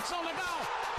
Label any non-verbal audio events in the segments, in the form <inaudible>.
conexão legal. Uma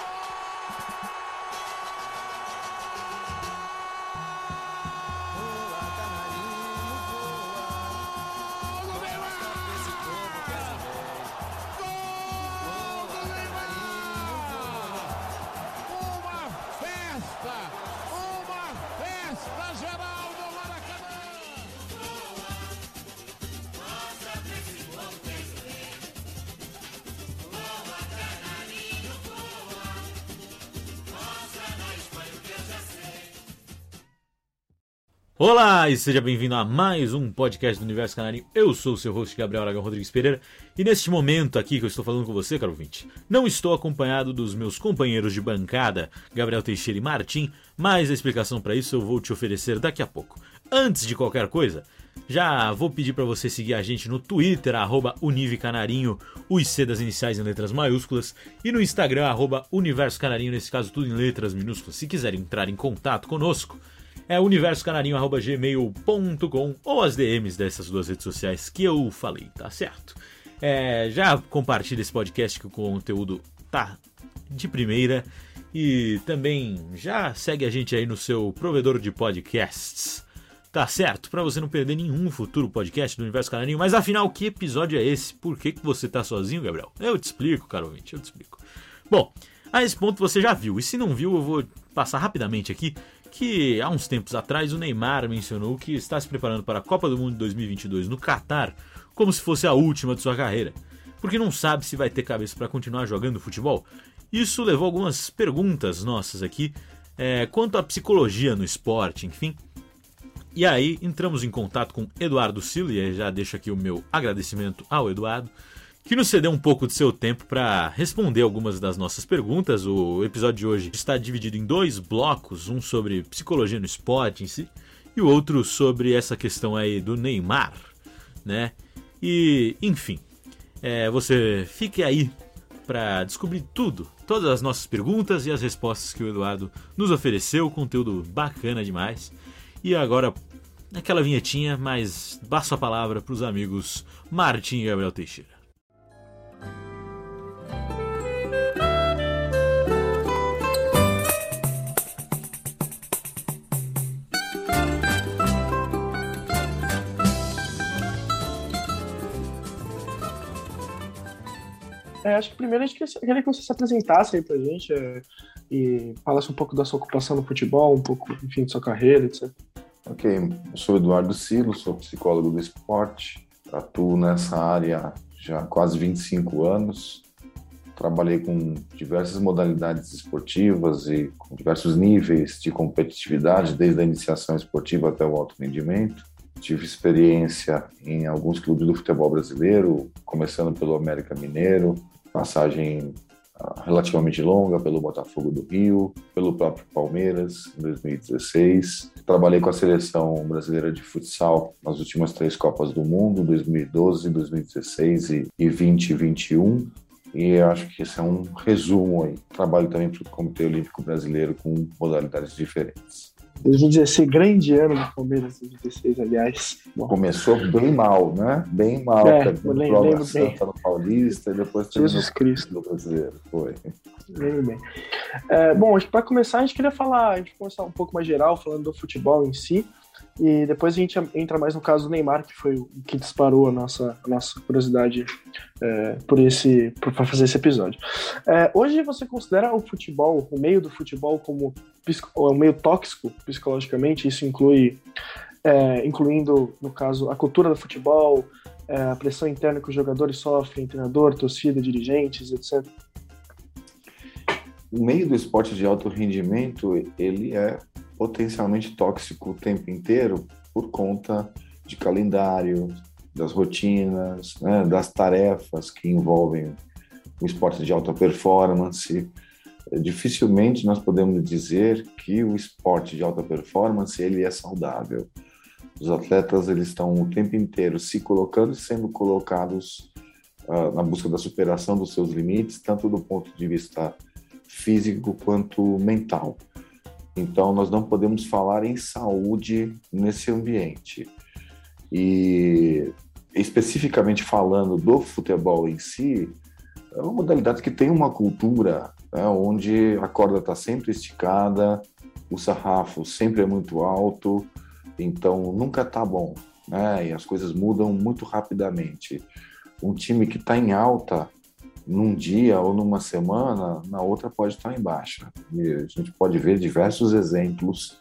Olá e seja bem-vindo a mais um podcast do Universo Canarinho. Eu sou o seu host Gabriel Aragão Rodrigues Pereira e neste momento aqui que eu estou falando com você, caro ouvinte, não estou acompanhado dos meus companheiros de bancada, Gabriel Teixeira e Martim, mas a explicação para isso eu vou te oferecer daqui a pouco. Antes de qualquer coisa, já vou pedir para você seguir a gente no Twitter, arroba Univecanarinho, o IC das iniciais em letras maiúsculas, e no Instagram, arroba Universo Canarinho, nesse caso tudo em letras minúsculas. Se quiser entrar em contato conosco, é universocanarinho.gmail.com ou as DMs dessas duas redes sociais que eu falei, tá certo? É, já compartilha esse podcast que o conteúdo tá de primeira e também já segue a gente aí no seu provedor de podcasts. Tá certo? Para você não perder nenhum futuro podcast do Universo Canarinho. Mas afinal, que episódio é esse? Por que, que você tá sozinho, Gabriel? Eu te explico, caro ouvinte, eu te explico. Bom, a esse ponto você já viu. E se não viu, eu vou passar rapidamente aqui que há uns tempos atrás o Neymar mencionou que está se preparando para a Copa do Mundo de 2022 no Catar como se fosse a última de sua carreira, porque não sabe se vai ter cabeça para continuar jogando futebol. Isso levou algumas perguntas nossas aqui é, quanto à psicologia no esporte, enfim. E aí entramos em contato com Eduardo Silo, e já deixo aqui o meu agradecimento ao Eduardo, que nos cedeu um pouco de seu tempo para responder algumas das nossas perguntas. O episódio de hoje está dividido em dois blocos, um sobre psicologia no esporte em si e o outro sobre essa questão aí do Neymar, né? E, enfim, é, você fique aí para descobrir tudo, todas as nossas perguntas e as respostas que o Eduardo nos ofereceu, conteúdo bacana demais. E agora, aquela vinhetinha, mas passo a palavra para os amigos Martim e Gabriel Teixeira. É, acho que primeiro a gente queria que você se apresentasse aí pra gente é, e falasse um pouco da sua ocupação no futebol, um pouco, enfim, de sua carreira, etc. Ok, eu sou Eduardo Silo, sou psicólogo do esporte, atuo nessa área já há quase 25 anos. Trabalhei com diversas modalidades esportivas e com diversos níveis de competitividade, desde a iniciação esportiva até o alto rendimento. Tive experiência em alguns clubes do futebol brasileiro, começando pelo América Mineiro, passagem ah, relativamente longa pelo Botafogo do Rio, pelo próprio Palmeiras em 2016. Trabalhei com a seleção brasileira de futsal nas últimas três Copas do Mundo, 2012, 2016 e 2021. E acho que esse é um resumo aí. Trabalho também para o Comitê Olímpico Brasileiro com modalidades diferentes. 2016, grande ano do Palmeiras, 2016, aliás. Bom, Começou bem mal, né? Bem mal. É, perdendo eu lem- pro Água lembro bem. No Paulista e depois Jesus Cristo. no Brasileiro. Foi. Lembro bem. É, bom, para começar, a gente queria falar, a gente começar um pouco mais geral, falando do futebol em si, e depois a gente entra mais no caso do Neymar, que foi o que disparou a nossa, a nossa curiosidade é, por esse, para fazer esse episódio. É, hoje você considera o futebol, o meio do futebol, como é um meio tóxico psicologicamente? Isso inclui, é, incluindo, no caso, a cultura do futebol, é, a pressão interna que os jogadores sofrem, treinador, torcida, dirigentes, etc. O meio do esporte de alto rendimento, ele é potencialmente tóxico o tempo inteiro por conta de calendário, das rotinas, né, das tarefas que envolvem o esporte de alta performance. É, Dificilmente nós podemos dizer que o esporte de alta performance ele é saudável. Os atletas eles estão o tempo inteiro se colocando e sendo colocados ah, na busca da superação dos seus limites, tanto do ponto de vista físico quanto mental. Então, nós não podemos falar em saúde nesse ambiente. E, especificamente falando do futebol em si, é uma modalidade que tem uma cultura né, onde a corda está sempre esticada, o sarrafo sempre é muito alto, então nunca está bom, né? E as coisas mudam muito rapidamente. Um time que está em alta num dia ou numa semana, na outra pode estar em baixa. E a gente pode ver diversos exemplos.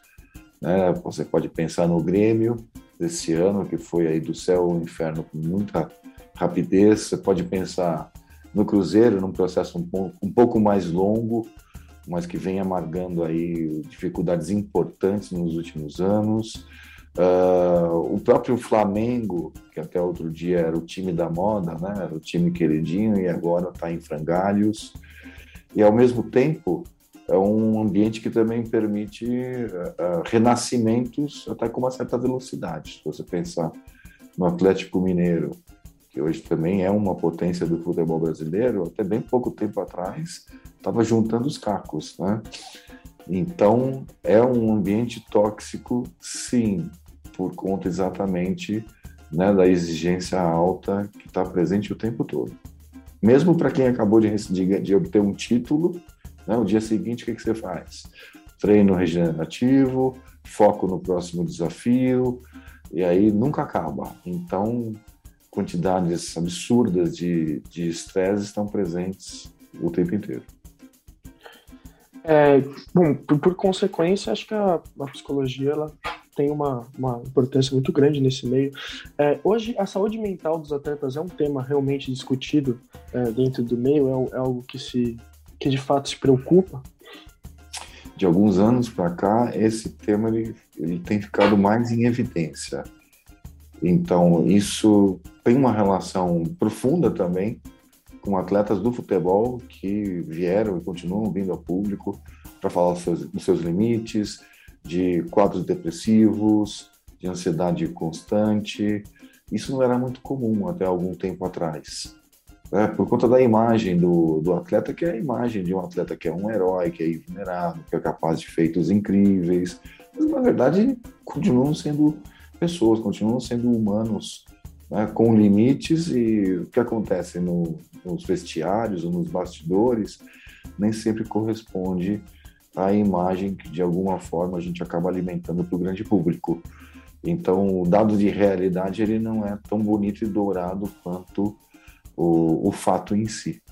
Né? Você pode pensar no Grêmio desse ano, que foi aí do céu ao inferno com muita rapidez. Você pode pensar no Cruzeiro, num processo um pouco, um pouco mais longo, mas que vem amargando aí dificuldades importantes nos últimos anos. Uh, o próprio Flamengo, que até outro dia era o time da moda, né? Era o time queridinho e agora está em frangalhos. E ao mesmo tempo é um ambiente que também permite uh, renascimentos até com uma certa velocidade. Se você pensar no Atlético Mineiro, que hoje também é uma potência do futebol brasileiro, até bem pouco tempo atrás estava juntando os cacos, né? Então é um ambiente tóxico, sim, por conta exatamente né, da exigência alta que está presente o tempo todo. Mesmo para quem acabou de, de, de, obter um título, né, o dia seguinte o que, que você faz? Treino regenerativo, foco no próximo desafio, e aí nunca acaba. Então quantidades absurdas de estresse estão presentes o tempo inteiro. É, bom, por, por, consequência, acho que a, a psicologia ela tem uma, uma, importância muito grande nesse meio. É, hoje, a saúde mental dos atletas é um tema realmente discutido é, dentro do meio, é, é, algo que, se, que de fato se preocupa? De alguns anos para cá, esse tema ele, ele tem ficado mais em evidência. Então, isso tem uma relação profunda também com atletas do futebol que vieram e continuam vindo ao público para falar dos seus, dos seus limites, de quadros depressivos, de ansiedade constante. Isso não era muito comum até algum tempo atrás. É, por conta da imagem do, do atleta, que é a imagem de um atleta que é um herói, que é invulnerável, que é capaz de feitos incríveis. Mas, na verdade, continuam sendo pessoas, continuam sendo humanos né, com limites e o que acontece no, nos vestiários ou nos bastidores nem sempre corresponde à imagem que de alguma forma a gente acaba alimentando para o grande público. Então, o dado de realidade ele não é tão bonito e dourado quanto o, o fato em si.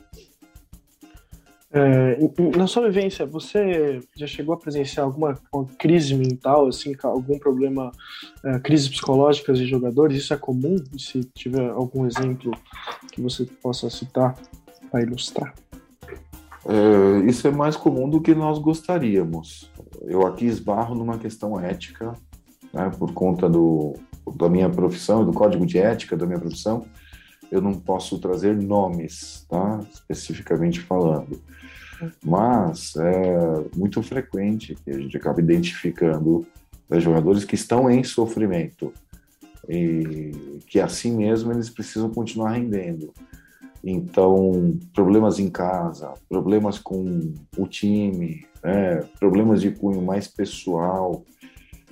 É, na sua vivência, você já chegou a presenciar alguma crise mental, assim, algum problema, é, crises psicológicas de jogadores? Isso é comum? E se tiver algum exemplo que você possa citar para ilustrar? É, isso é mais comum do que nós gostaríamos. Eu aqui esbarro numa questão ética, né, por conta do, da minha profissão, do código de ética da minha profissão, eu não posso trazer nomes, tá? especificamente falando. Mas é muito frequente que a gente acaba identificando né, jogadores que estão em sofrimento e que assim mesmo eles precisam continuar rendendo. Então, problemas em casa, problemas com o time, né, problemas de cunho mais pessoal,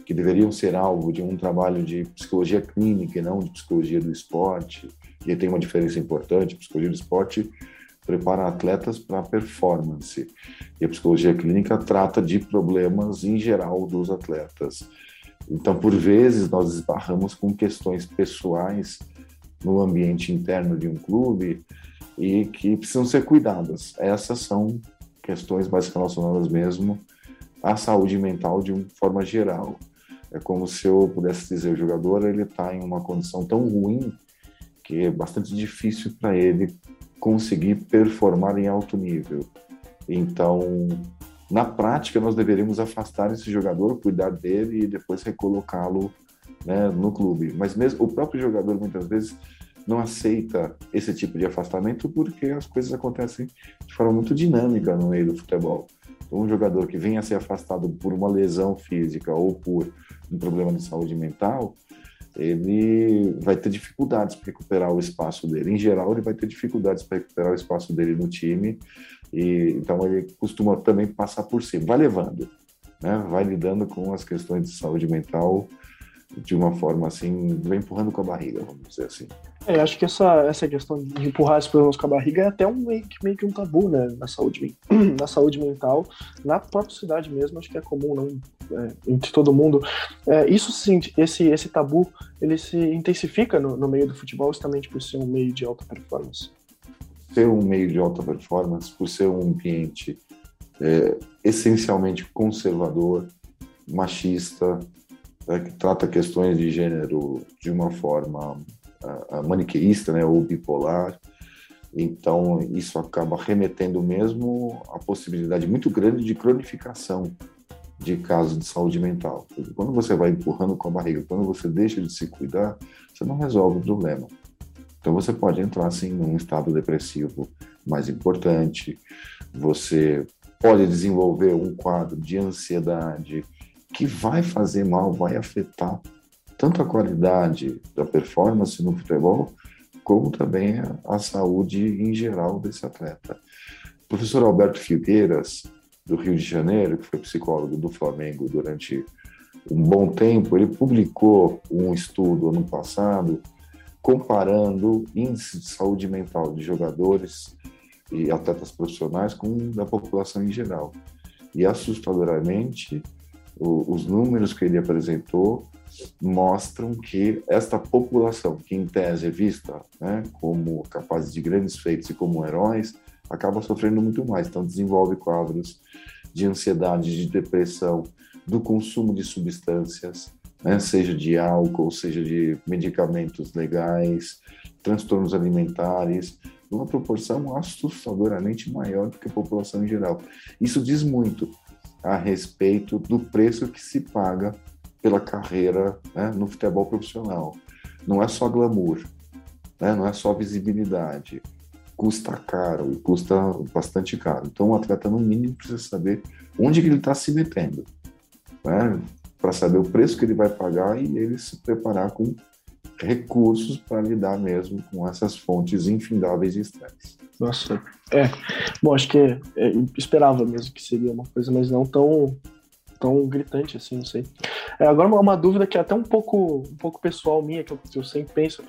que deveriam ser alvo de um trabalho de psicologia clínica e não de psicologia do esporte, e tem uma diferença importante, psicologia do esporte prepara atletas para performance. E a psicologia clínica trata de problemas em geral dos atletas. Então, por vezes, nós esbarramos com questões pessoais no ambiente interno de um clube e que precisam ser cuidadas. Essas são questões mais relacionadas mesmo à saúde mental de uma forma geral. É como se eu pudesse dizer, o jogador ele está em uma condição tão ruim que é bastante difícil para ele conseguir performar em alto nível. Então, na prática, nós deveríamos afastar esse jogador, cuidar dele e depois recolocá-lo né, no clube. Mas mesmo o próprio jogador muitas vezes não aceita esse tipo de afastamento porque as coisas acontecem de forma muito dinâmica no meio do futebol. Então, um jogador que venha a ser afastado por uma lesão física ou por um problema de saúde mental, ele vai ter dificuldades para recuperar o espaço dele. Em geral, ele vai ter dificuldades para recuperar o espaço dele no time, e então ele costuma também passar por cima. Vai levando, né? vai lidando com as questões de saúde mental de uma forma assim, vai empurrando com a barriga, vamos dizer assim. É, acho que essa, essa questão de empurrar os problemas com a barriga é até um meio que, meio que um tabu, né, na saúde, <clears throat> na saúde mental, na própria cidade mesmo, acho que é comum, não, é, entre todo mundo. É, isso sim, esse, esse tabu, ele se intensifica no, no meio do futebol justamente por ser um meio de alta performance. Ser um meio de alta performance, por ser um ambiente é, essencialmente conservador, machista, é, que trata questões de gênero de uma forma maniqueísta, né, ou bipolar. Então, isso acaba remetendo mesmo a possibilidade muito grande de cronificação de casos de saúde mental. Quando você vai empurrando com a barriga, quando você deixa de se cuidar, você não resolve o problema. Então, você pode entrar, assim, num estado depressivo mais importante, você pode desenvolver um quadro de ansiedade que vai fazer mal, vai afetar tanto a qualidade da performance no futebol, como também a, saúde em geral desse atleta. O professor Alberto Figueiras, do Rio de Janeiro, que foi psicólogo do Flamengo durante um bom tempo, ele publicou um estudo ano passado comparando índice de saúde mental de jogadores e atletas profissionais com da população em geral. E assustadoramente, o, os números que ele apresentou mostram que esta população, que em tese é vista né, como capaz de grandes feitos e como heróis, acaba sofrendo muito mais. Então, desenvolve quadros de ansiedade, de depressão, do consumo de substâncias, né, seja de álcool, seja de medicamentos legais, transtornos alimentares, numa proporção assustadoramente maior do que a população em geral. Isso diz muito a respeito do preço que se paga pela carreira né, no futebol profissional. Não é só glamour, né, não é só visibilidade. Custa caro e custa bastante caro. Então, o atleta, no mínimo, precisa saber onde que ele está se metendo, né, para saber o preço que ele vai pagar e ele se preparar com recursos para lidar mesmo com essas fontes infindáveis de estresse. Nossa, é. Bom, acho que é, esperava mesmo que seria uma coisa, mas não tão tão gritante assim, não sei. É, agora uma, uma, dúvida que é até um pouco, um pouco pessoal minha, que eu, eu sempre penso.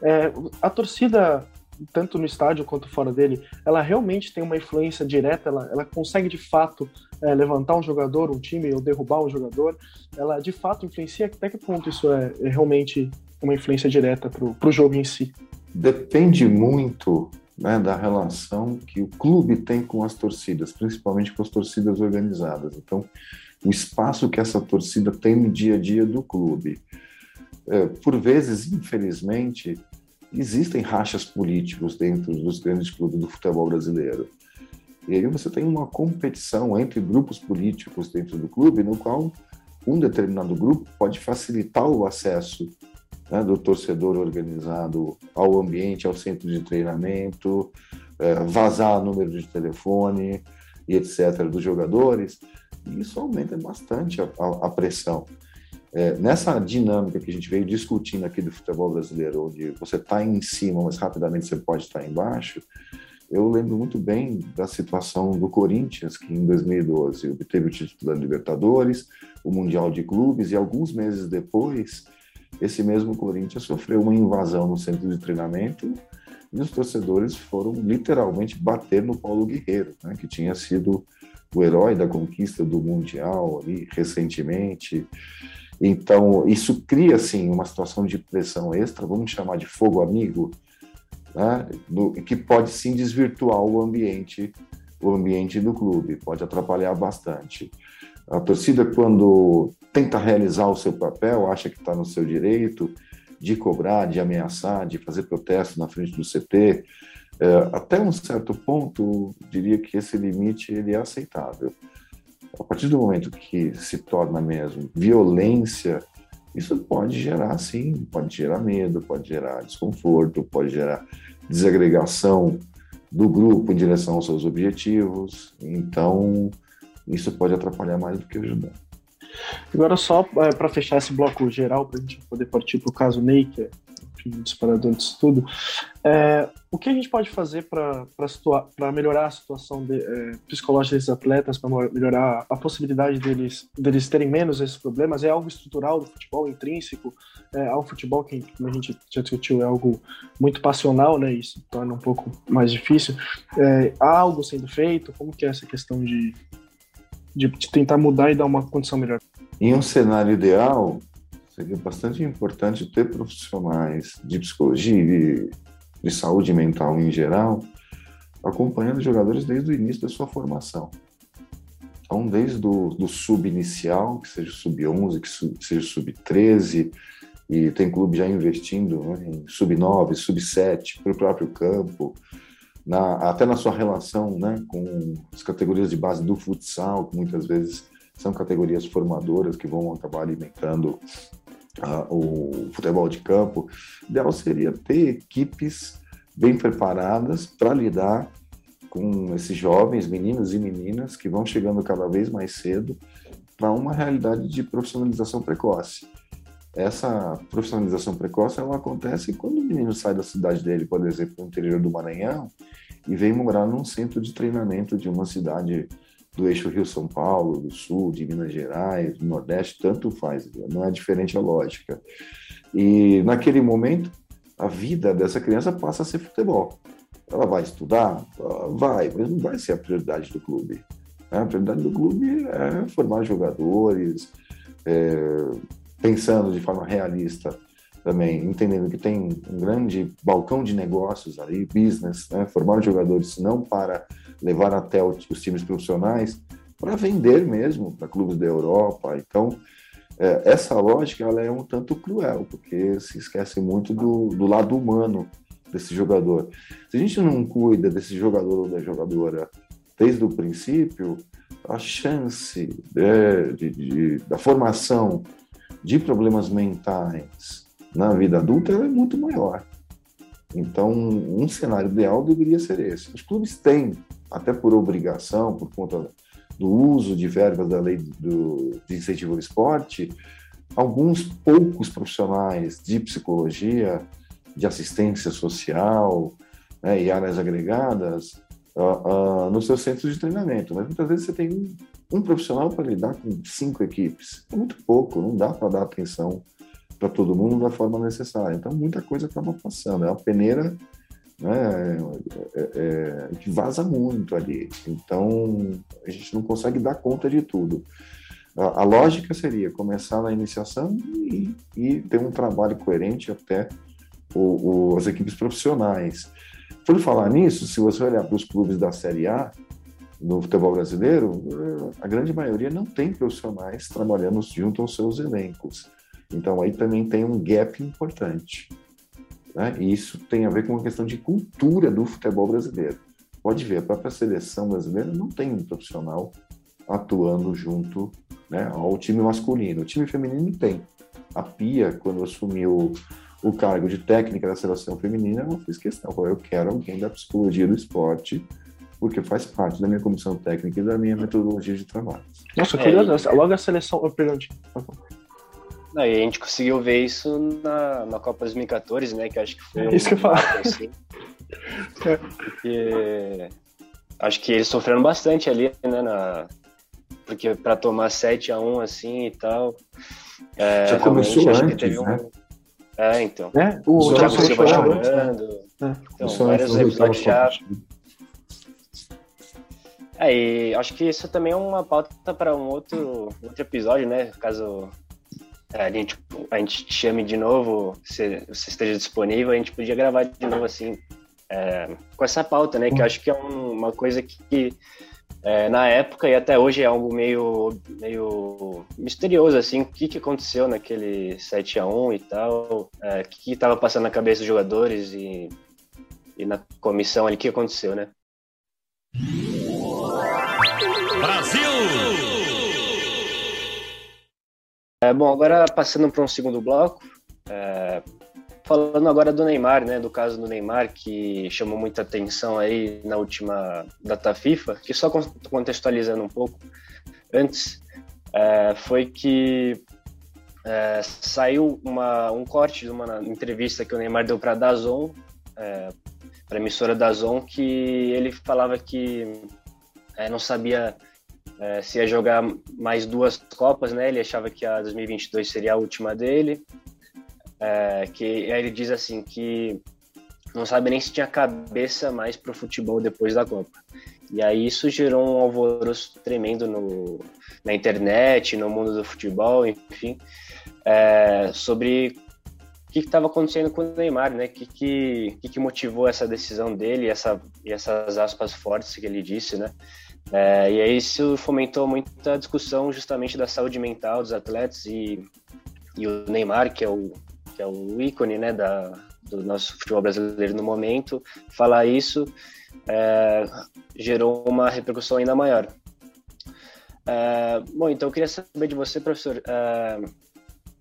É, a torcida, tanto no estádio quanto fora dele, ela realmente tem uma influência direta, ela, ela consegue de fato é, levantar um jogador, um time, ou derrubar um jogador, ela de fato influencia? Até que ponto isso é, é realmente uma influência direta para o jogo em si? Depende muito né, da relação que o clube tem com as torcidas, principalmente com as torcidas organizadas. Então, o espaço que essa torcida tem no dia a dia do clube. É, por vezes, infelizmente, existem rachas políticos dentro dos grandes clubes do futebol brasileiro. E aí você tem uma competição entre grupos políticos dentro do clube, no qual um determinado grupo pode facilitar o acesso né, do torcedor organizado ao ambiente, ao centro de treinamento, é, vazar número de telefone e etc. dos jogadores, e isso aumenta bastante a, a, a pressão. É, nessa dinâmica que a gente veio discutindo aqui do futebol brasileiro, onde você está em cima, mas rapidamente você pode estar embaixo, eu lembro muito bem da situação do Corinthians, que em 2012 obteve o título da Libertadores, o Mundial de Clubes, e alguns meses depois, esse mesmo Corinthians sofreu uma invasão no centro de treinamento e os torcedores foram literalmente bater no Paulo Guerreiro, né, que tinha sido o herói da conquista do Mundial ali recentemente. Então, isso cria, assim, uma situação de pressão extra, vamos chamar de fogo amigo, né, que pode sim desvirtuar o ambiente, o ambiente do clube, pode atrapalhar bastante. A torcida, quando tenta realizar o seu papel, acha que está no seu direito de cobrar, de ameaçar, de fazer protesto na frente do CT, é, até um certo ponto, diria que esse limite ele é aceitável. A partir do momento que se torna mesmo violência, isso pode gerar, sim, pode gerar medo, pode gerar desconforto, pode gerar desagregação do grupo em direção aos seus objetivos. Então, isso pode atrapalhar mais do que ajudar. Agora, só é, para fechar esse bloco geral, para a gente poder partir para o caso Ney, que é um disparador disso tudo. É, o que a gente pode fazer para melhorar a situação de, é, psicológica desses atletas, para melhorar a possibilidade deles, deles terem menos esses problemas? É algo estrutural do futebol, intrínseco é, ao futebol, que, como a gente já discutiu, é algo muito passional, né? Isso torna um pouco mais difícil. É, há algo sendo feito? Como que é essa questão de, de, de tentar mudar e dar uma condição melhor? Em um cenário ideal, seria bastante importante ter profissionais de psicologia e de saúde mental em geral acompanhando jogadores desde o início da sua formação. Então, desde o do sub-inicial, que seja sub-11, que seja sub-13, e tem clube já investindo né, em sub-9, sub-7, para o próprio campo, na, até na sua relação né, com as categorias de base do futsal, que muitas vezes são categorias formadoras que vão acabar alimentando uh, o futebol de campo. O ideal seria ter equipes bem preparadas para lidar com esses jovens, meninos e meninas, que vão chegando cada vez mais cedo para uma realidade de profissionalização precoce. Essa profissionalização precoce ela acontece quando o menino sai da cidade dele, por exemplo, no interior do Maranhão, e vem morar num centro de treinamento de uma cidade do eixo Rio-São Paulo, do Sul, de Minas Gerais, do Nordeste, tanto faz, não é diferente a lógica. E naquele momento, a vida dessa criança passa a ser futebol. Ela vai estudar? Vai, mas não vai ser a prioridade do clube. A prioridade do clube é formar jogadores, é, pensando de forma realista também, entendendo que tem um grande balcão de negócios ali, business, né? formar jogadores não para levar até os times profissionais, para vender mesmo para clubes da Europa. Então, é, essa lógica ela é um tanto cruel, porque se esquece muito do, do lado humano desse jogador. Se a gente não cuida desse jogador ou da jogadora desde o princípio, a chance é, de, de, da formação de problemas mentais na vida adulta é muito maior. Então, um cenário ideal deveria ser esse. Os clubes têm, até por obrigação, por conta do uso de verbas da lei do, de incentivo ao esporte, alguns poucos profissionais de psicologia, de assistência social né, e áreas agregadas uh, uh, nos seus centros de treinamento. Mas muitas vezes você tem um, profissional para lidar com cinco equipes. É muito pouco, não dá para dar atenção para todo mundo da forma necessária. Então, muita coisa acaba passando. É uma peneira né, é, é, que vaza muito ali. Então, a gente não consegue dar conta de tudo. A, a lógica seria começar na iniciação e, e, ter um trabalho coerente até o, o, as equipes profissionais. Por falar nisso, se você olhar para os clubes da Série A, no futebol brasileiro, a grande maioria não tem profissionais trabalhando junto aos seus elencos. Então aí também tem um gap importante. Né? E isso tem a ver com uma questão de cultura do futebol brasileiro. Pode ver, a própria seleção brasileira não tem um profissional atuando junto né, ao time masculino. O time feminino tem. A Pia, quando assumiu o cargo de técnica da seleção feminina, ela fez questão. Eu quero alguém da psicologia do esporte, porque faz parte da minha comissão técnica e da minha metodologia de trabalho. Nossa, é, curioso. Logo a seleção. Oh, perdão, não, e a gente conseguiu ver isso na, na Copa 2014, né? Que acho que foi. É isso que eu falo. Assim, porque acho que eles sofreram bastante ali, né? Na, porque para tomar 7 a 1 assim e tal. É, Já começou antes, um... né? É, então. É, o Thiago Silva chorando. É. Então, vários episódios chaves. É, e acho que isso também é uma pauta para um outro, outro episódio, né? Caso a gente, a gente te chame de novo, se você esteja disponível, a gente podia gravar de novo, assim, é, com essa pauta, né? Que eu acho que é um, uma coisa que, que é, na época e até hoje é algo meio, meio misterioso, assim, o que, que aconteceu naquele 7 a 1 e tal, é, o que estava passando na cabeça dos jogadores e, e na comissão ali, o que aconteceu, né? Brasil! É, bom, agora passando para um segundo bloco, é, falando agora do Neymar, né, do caso do Neymar que chamou muita atenção aí na última data FIFA, que só contextualizando um pouco antes, é, foi que é, saiu uma, um corte de uma entrevista que o Neymar deu para a Dazon, é, para a emissora Dazon, que ele falava que é, não sabia é, se ia jogar mais duas Copas, né? Ele achava que a 2022 seria a última dele. É, que aí ele diz assim que não sabe nem se tinha cabeça mais para o futebol depois da Copa. E aí isso gerou um alvoroço tremendo no, na internet, no mundo do futebol, enfim, é, sobre o que estava acontecendo com o Neymar, né? O que, que, que, motivou essa decisão dele essa, e essas aspas fortes que ele disse, né? É, e aí isso fomentou muita discussão justamente da saúde mental dos atletas e, e o Neymar, que é o, que é o ícone né, da, do nosso futebol brasileiro no momento, falar isso é, gerou uma repercussão ainda maior. É, bom, então eu queria saber de você, professor, é,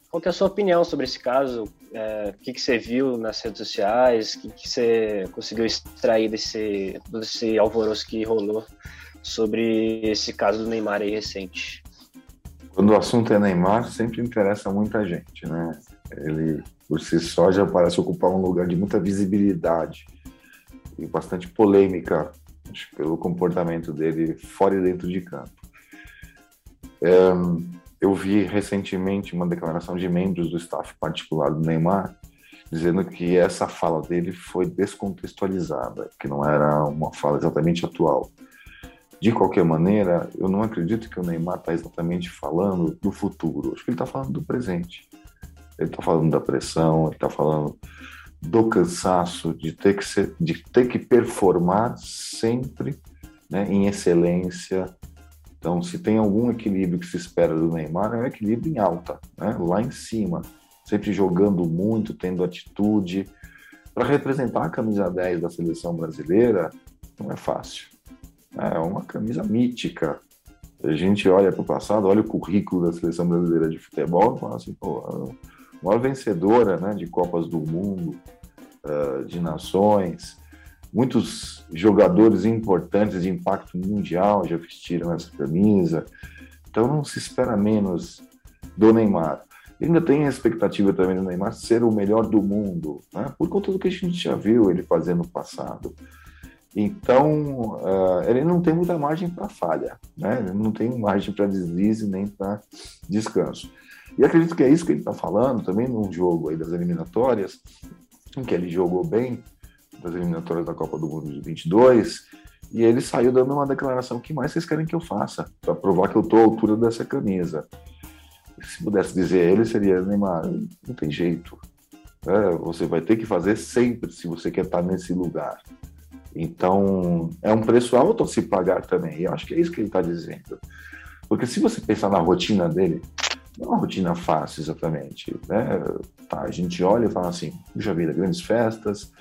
qual é a sua opinião sobre esse caso? É, o que, que você viu nas redes sociais? O que, que você conseguiu extrair desse, desse alvoroço que rolou sobre esse caso do Neymar aí recente? Quando o assunto é Neymar, sempre interessa muita gente, né? Ele, por si só, já parece ocupar um lugar de muita visibilidade e bastante polêmica pelo comportamento dele fora e dentro de campo. É, eu vi recentemente uma declaração de membros do staff particular do Neymar dizendo que essa fala dele foi descontextualizada, que não era uma fala exatamente atual. De qualquer maneira, eu não acredito que o Neymar está exatamente falando do futuro. Acho que ele está falando do presente. Ele está falando da pressão, ele está falando do cansaço de ter que ser, de ter que performar sempre né, em excelência. Então, se tem algum equilíbrio que se espera do Neymar, é um equilíbrio em alta, né, lá em cima, sempre jogando muito, tendo atitude. Para representar a camisa 10 da seleção brasileira, não é fácil. É uma camisa mítica. A gente olha para o passado, olha o currículo da seleção brasileira de futebol e fala assim, pô, a maior vencedora né, de Copas do Mundo, uh, de nações, muitos jogadores importantes de impacto mundial já vestiram essa camisa, então não se espera menos do Neymar. ainda tem a expectativa também do Neymar ser o melhor do mundo, né, por conta do que a gente já viu ele fazer no passado. Então, uh, ele não tem muita margem para falha, né? ele não tem margem para deslize nem para descanso. E acredito que é isso que ele está falando também num jogo aí das eliminatórias, em que ele jogou bem, das eliminatórias da Copa do Mundo de 22, e ele saiu dando uma declaração: que mais vocês querem que eu faça? Para provar que eu estou à altura dessa camisa. Se pudesse dizer ele, seria: Neymar, não tem jeito. É, você vai ter que fazer sempre se você quer estar nesse lugar. Então, é um preço alto a se pagar também. E eu acho que é isso que ele está dizendo. Porque se você pensar na rotina dele, não é uma rotina fácil exatamente. Né? Tá, a gente olha e fala assim, puxa vida, grandes festas,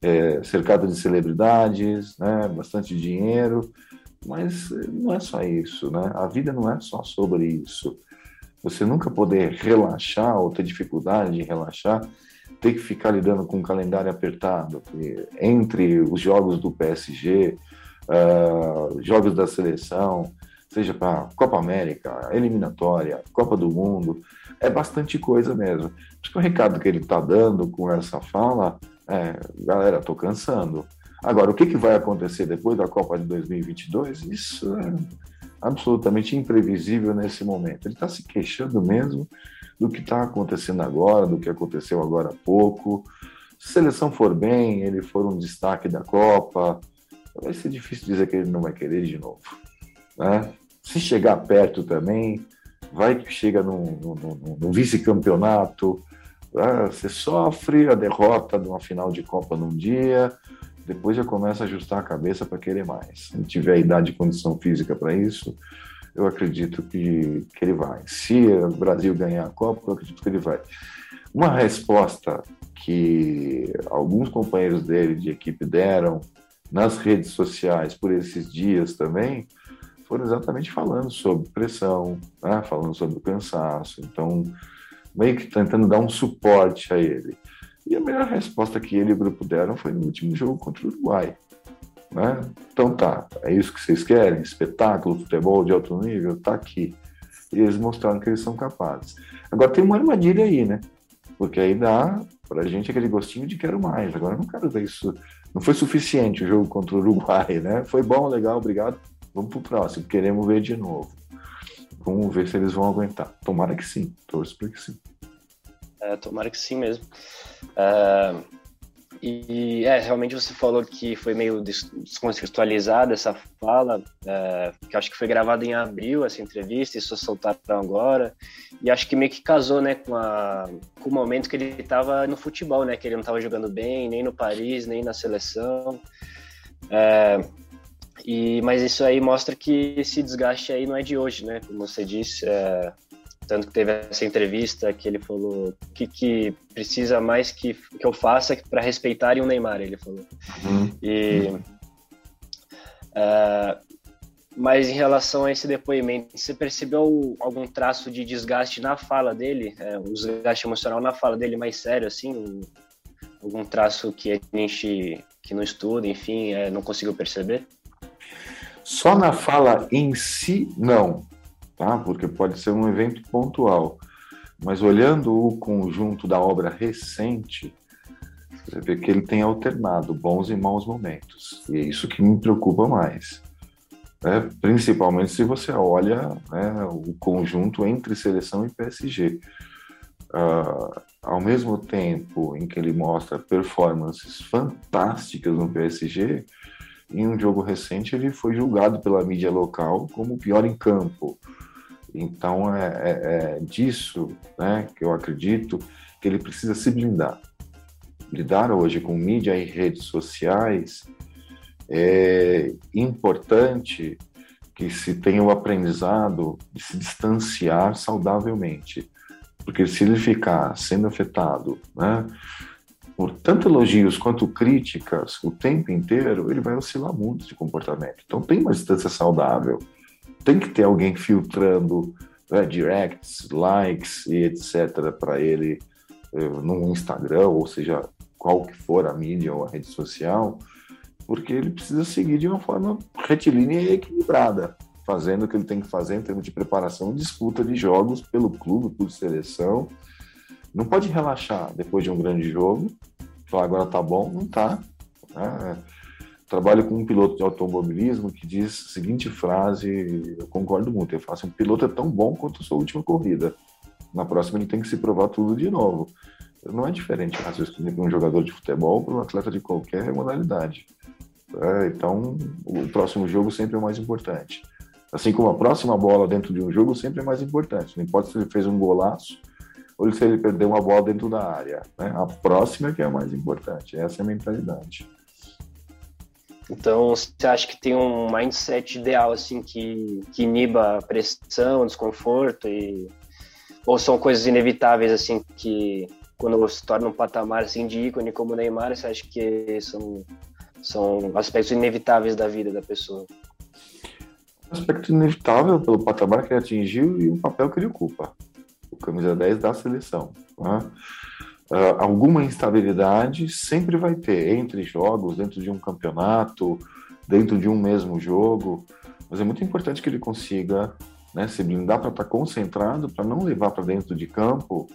é, cercado de celebridades, né? bastante dinheiro, mas não é só isso. Né? A vida não é só sobre isso. Você nunca poder relaxar ou ter dificuldade de relaxar ter que ficar lidando com um calendário apertado, entre os jogos do PSG, uh, ah, jogos da seleção, seja para Copa América, eliminatória, Copa do Mundo, é bastante coisa mesmo. Acho que o recado que ele está dando com essa fala é, galera, estou cansando. Agora, o que, que vai acontecer depois da Copa de 2022? Isso é absolutamente imprevisível nesse momento. Ele está se queixando mesmo do que está acontecendo agora, do que aconteceu agora há pouco. Se a seleção for bem, ele for um destaque da Copa, vai ser difícil dizer que ele não vai querer de novo. Né? Se chegar perto também, vai que chega no vice-campeonato, né? você sofre a derrota de uma final de Copa num dia, depois já começa a ajustar a cabeça para querer mais. Se tiver idade e condição física para isso, eu acredito que, que ele vai. Se o Brasil ganhar a Copa, eu acredito que ele vai. Uma resposta que alguns companheiros dele de equipe deram nas redes sociais por esses dias também foram exatamente falando sobre pressão, né? falando sobre cansaço. Então, meio que tentando dar um suporte a ele. E a melhor resposta que ele e o grupo deram foi no último jogo contra o Uruguai. Né? Então tá, é isso que vocês querem? Espetáculo, futebol de alto nível? Tá aqui. E eles mostraram que eles são capazes. Agora tem uma armadilha aí, né? Porque aí dá pra gente aquele gostinho de quero mais. Agora não quero ver isso. Não foi suficiente o jogo contra o Uruguai, né? Foi bom, legal, obrigado. Vamos pro próximo. Queremos ver de novo. Vamos ver se eles vão aguentar. Tomara que sim. Torço para que sim. É, tomara que sim mesmo. Uh, e é, realmente você falou que foi meio descontextualizada essa fala, é, que acho que foi gravada em abril essa entrevista, e só soltaram agora. E acho que meio que casou, né, com, a, com o momento que ele estava no futebol, né, que ele não estava jogando bem, nem no Paris, nem na seleção. É, e, mas isso aí mostra que esse desgaste aí não é de hoje, né? Como você disse, é, tanto que teve essa entrevista que ele falou que, que precisa mais que, que eu faça para respeitarem o Neymar, ele falou. Uhum. E, uh, mas em relação a esse depoimento, você percebeu algum traço de desgaste na fala dele, é, um desgaste emocional na fala dele mais sério, assim, um, algum traço que a gente que não estuda, enfim, é, não conseguiu perceber? Só na fala em si, não tá? Porque pode ser um evento pontual. Mas olhando o conjunto da obra recente, você vê que ele tem alternado bons e maus momentos. E é isso que me preocupa mais. Né? Principalmente se você olha né, o conjunto entre seleção e PSG. Uh, ah, ao mesmo tempo em que ele mostra performances fantásticas no PSG, em um jogo recente ele foi julgado pela mídia local como o pior em campo. Então é, é, é disso né, que eu acredito que ele precisa se blindar. Lidar hoje com mídia e redes sociais é importante que se tenha o aprendizado de se distanciar saudavelmente. Porque se ele ficar sendo afetado né, por tanto elogios quanto críticas o tempo inteiro, ele vai oscilar muito de comportamento. Então tem uma distância saudável tem que ter alguém filtrando né, directs, likes e etc. para ele uh, no Instagram, ou seja, qual que for a mídia ou a rede social, porque ele precisa seguir de uma forma retilínea e equilibrada, fazendo o que ele tem que fazer em termos de preparação e disputa de jogos pelo clube, por seleção. Não pode relaxar depois de um grande jogo, falar agora tá bom, não tá. Né? Trabalho com um piloto de automobilismo que diz a seguinte frase, eu concordo muito, ele fala assim, um piloto é tão bom quanto a sua última corrida. Na próxima ele tem que se provar tudo de novo. Não é diferente o raciocínio para um jogador de futebol para um atleta de qualquer modalidade. É, então, o próximo jogo sempre é o mais importante. Assim como a próxima bola dentro de um jogo sempre é mais importante. Não importa se ele fez um golaço ou se ele perdeu uma bola dentro da área. Né? A próxima é que é a mais importante. Essa é a mentalidade. Então, você acha que tem um mindset ideal, assim, que, que iniba pressão, desconforto e... Ou são coisas inevitáveis, assim, que quando se torna um patamar, assim, de ícone como o Neymar, você acha que são, são aspectos inevitáveis da vida da pessoa? aspecto inevitável pelo patamar que ele atingiu e o papel que ele ocupa. O camisa 10 da seleção. Né? Uh, alguma instabilidade sempre vai ter entre jogos, dentro de um campeonato, dentro de um mesmo jogo, mas é muito importante que ele consiga né, se blindar para estar tá concentrado, para não levar para dentro de campo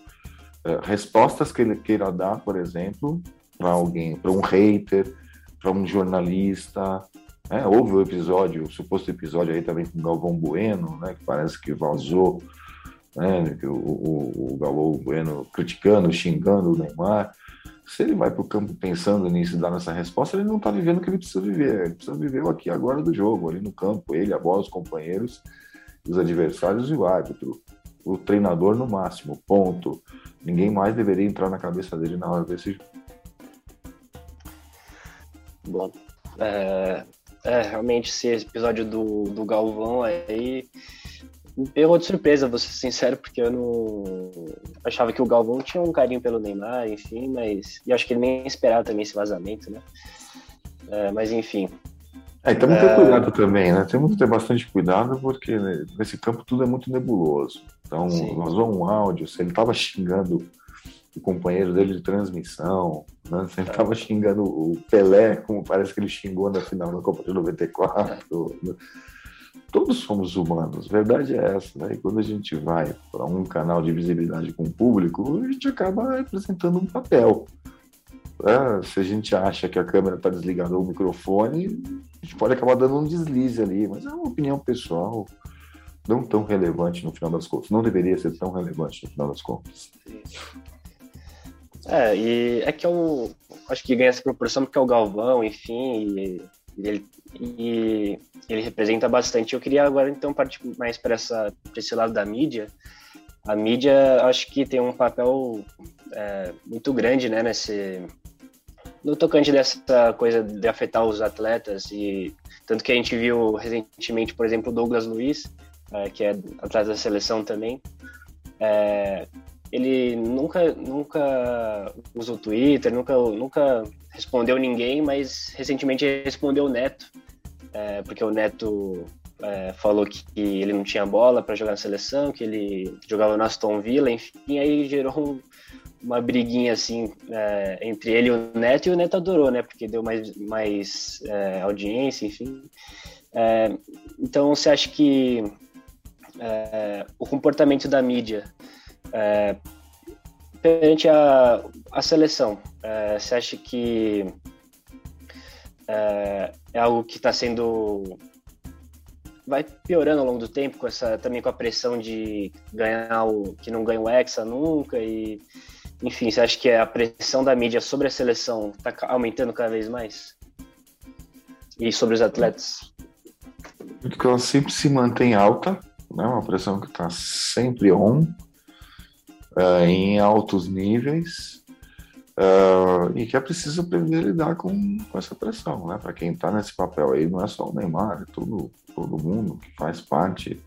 uh, respostas que ele queira dar, por exemplo, para alguém, para um hater, para um jornalista. Né? Houve o episódio, o suposto episódio aí também com Galvão Bueno, né, que parece que vazou né? O, o, o Galo Bueno criticando, xingando o Neymar. Se ele vai para o campo pensando nisso e dando essa resposta, ele não está vivendo o que ele precisa viver. Ele precisa viver o aqui agora do jogo, ali no campo, ele, a bola, os companheiros, os adversários e o árbitro. O treinador no máximo, ponto. Ninguém mais deveria entrar na cabeça dele na hora desse jogo. Bom, é, é, realmente esse episódio do, do Galvão aí me pegou de surpresa, vou ser sincero, porque eu não achava que o Galvão tinha um carinho pelo Neymar, enfim, mas e acho que ele nem esperava também esse vazamento, né? É, mas enfim. É, temos que ter é... cuidado também, né? Temos que ter bastante cuidado porque né, nesse campo tudo é muito nebuloso. Então, Sim. vazou um áudio, se ele estava xingando o companheiro dele de transmissão, né? se ele estava xingando o Pelé, como parece que ele xingou na final da Copa de 94. É todos somos humanos, verdade é essa, né? E quando a gente vai para um canal de visibilidade com o público, a gente acaba representando um papel. É, se a gente acha que a câmera está desligada ou o microfone, a gente pode acabar dando um deslize ali, mas é uma opinião pessoal, não tão relevante no final das contas. Não deveria ser tão relevante no final das contas. É, e é que eu acho que ganha essa proporção porque é o Galvão, enfim, e, ele, e ele representa bastante. Eu queria agora então partir mais para esse lado da mídia. A mídia acho que tem um papel é, muito grande né, nesse, no tocante dessa coisa de afetar os atletas e tanto que a gente viu recentemente, por exemplo, o Douglas Luiz, é, que é atleta da seleção também, é, ele nunca nunca usou o Twitter, nunca nunca respondeu ninguém, mas recentemente respondeu o Neto, é, porque o Neto é, falou que ele não tinha bola para jogar na seleção, que ele jogava no Aston Villa, enfim, aí gerou um, uma briguinha assim é, entre ele e o Neto, e o Neto adorou, né? Porque deu mais, mais é, audiência, enfim. É, então, você acha que é, o comportamento da mídia é, perante a, a seleção, é, você acha que é, algo que está sendo vai piorando ao longo do tempo com essa também com a pressão de ganhar o que não ganha o Hexa nunca e enfim, você acha que a pressão da mídia sobre a seleção está aumentando cada vez mais? E sobre os atletas? Porque ela sempre se mantém alta, né? uma pressão que está sempre on, uh, em altos níveis, uh, e que é preciso aprender a lidar com, com essa pressão. Né? Para quem está nesse papel aí, não é só o Neymar, é todo, todo mundo que faz parte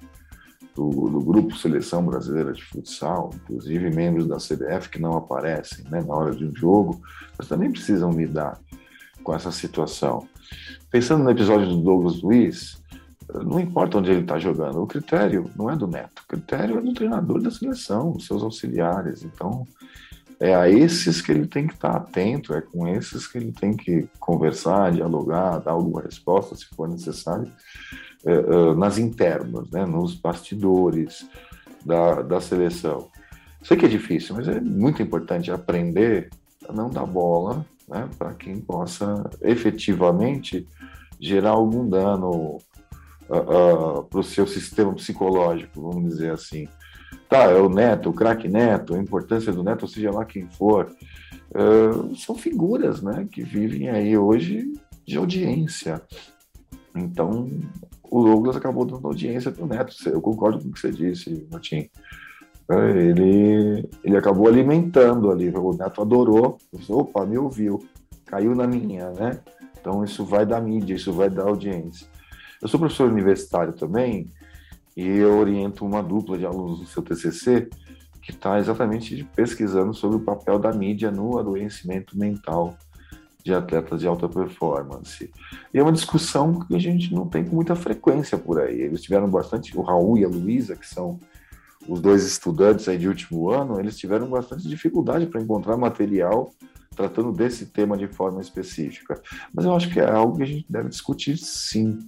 do, do, grupo Seleção Brasileira de Futsal, inclusive membros da CBF que não aparecem né, na hora de um jogo, mas também precisam lidar com essa situação. Pensando no episódio do Douglas Luiz, não importa onde ele está jogando, o critério não é do Neto, o critério é do treinador da seleção, dos seus auxiliares. Então, é a esses que ele tem que estar tá atento, é com esses que ele tem que conversar, dialogar, dar alguma resposta se for necessário uh, nas internas, né, nos bastidores da, da seleção. Sei que é difícil, mas é muito importante aprender a não dar bola né, para quem possa efetivamente gerar algum dano uh, para o seu sistema psicológico, vamos dizer assim. Tá, é o Neto, o craque Neto, a importância do Neto, seja lá quem for, uh, são figuras né, que vivem aí hoje de audiência. Então, o Douglas acabou dando audiência para o Neto. Eu concordo com o que você disse, Martim. É, ele, ele acabou alimentando ali. O Neto adorou. Opa, me ouviu. Caiu na minha, né? Então isso vai dar mídia, isso vai dar audiência. Eu sou professor universitário também e eu oriento uma dupla de alunos do seu TCC que está exatamente pesquisando sobre o papel da mídia no adoecimento mental de atletas de alta performance. E é uma discussão que a gente não tem com muita frequência por aí. Eles tiveram bastante, o Raul e a Luísa, que são os dois estudantes aí de último ano, eles tiveram bastante dificuldade para encontrar material tratando desse tema de forma específica. Mas eu acho que é algo que a gente deve discutir sim.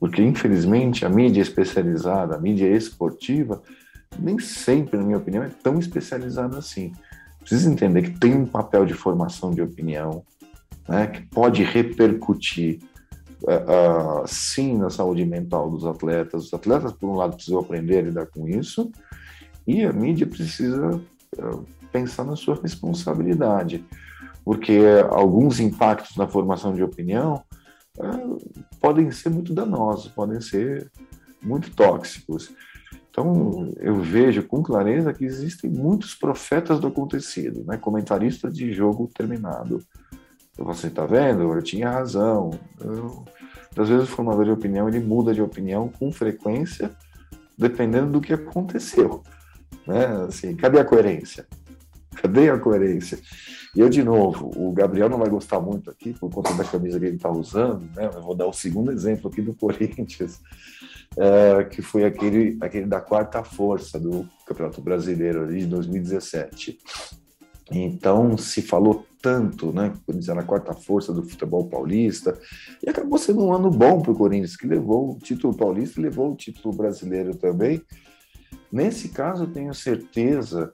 Porque, infelizmente, a mídia especializada, a mídia esportiva, nem sempre, na minha opinião, é tão especializada assim precisa entender que tem um papel de formação de opinião, né, que pode repercutir uh, uh, sim na saúde mental dos atletas. Os atletas, por um lado, precisam aprender a lidar com isso, e a mídia precisa uh, pensar na sua responsabilidade, porque alguns impactos na formação de opinião podem ser muito danosos, podem ser muito tóxicos. Então, eu vejo com clareza que existem muitos profetas do acontecido, né? comentaristas de jogo terminado. Você está vendo? Eu tinha razão. Eu... Às vezes o formador de opinião ele muda de opinião com frequência, dependendo do que aconteceu. Né? Assim, cadê a coerência? <laughs> Cadê a coerência? E eu, de novo, o Gabriel não vai gostar muito aqui por conta da camisa que ele está usando, né? Eu vou dar o segundo exemplo aqui do <laughs> Corinthians é, que foi aquele, aquele da quarta força do Campeonato Brasileiro ali de 2017. Então se falou tanto, né? Quando era a quarta força do futebol paulista, e acabou sendo um ano bom para o Corinthians, que levou o título paulista e levou o título brasileiro também. Nesse caso, tenho certeza,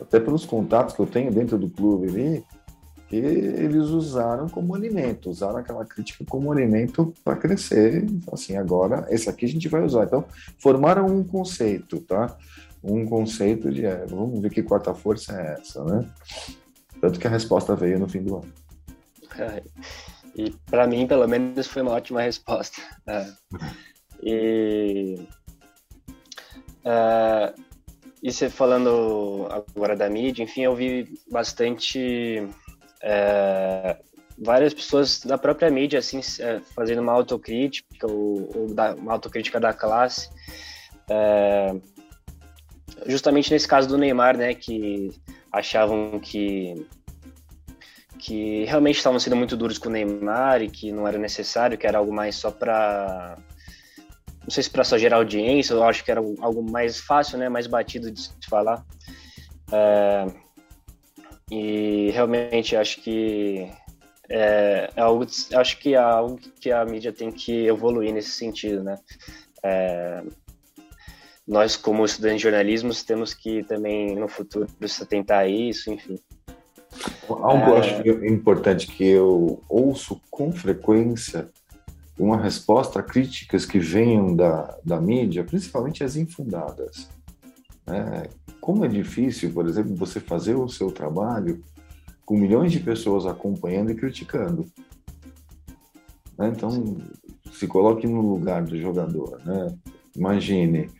até pelos contatos que eu tenho dentro do clube ali, que eles usaram como alimento, usaram aquela crítica como alimento para crescer. Assim, agora, esse aqui a gente vai usar. Então, formaram um conceito, tá? Um conceito de, é, vamos ver que quarta força é essa, né? Tanto que a resposta veio no fim do ano. É, <laughs> e para mim, pelo menos, foi uma ótima resposta. É. <laughs> E, é, e você falando agora da mídia, enfim, eu vi bastante é, várias pessoas da própria mídia assim é, fazendo uma autocrítica ou, ou da, uma autocrítica da classe. É, justamente nesse caso do Neymar né que achavam que que realmente estavam sendo muito duros com o Neymar e que não era necessário que era algo mais só para não sei se para só gerar audiência eu acho que era algo mais fácil né mais batido de se falar é, e realmente acho que é, é algo, acho que é algo que a mídia tem que evoluir nesse sentido, né? É, nós, como estudantes de jornalismo, temos que também no futuro se atentar a isso, enfim. Algo é... acho importante que eu ouço com frequência uma resposta a críticas que venham da, da mídia, principalmente as infundadas. Né? Como é difícil, por exemplo, você fazer o seu trabalho com milhões de pessoas acompanhando e criticando. Né? Então, se coloque no lugar do jogador. Né? Imagine,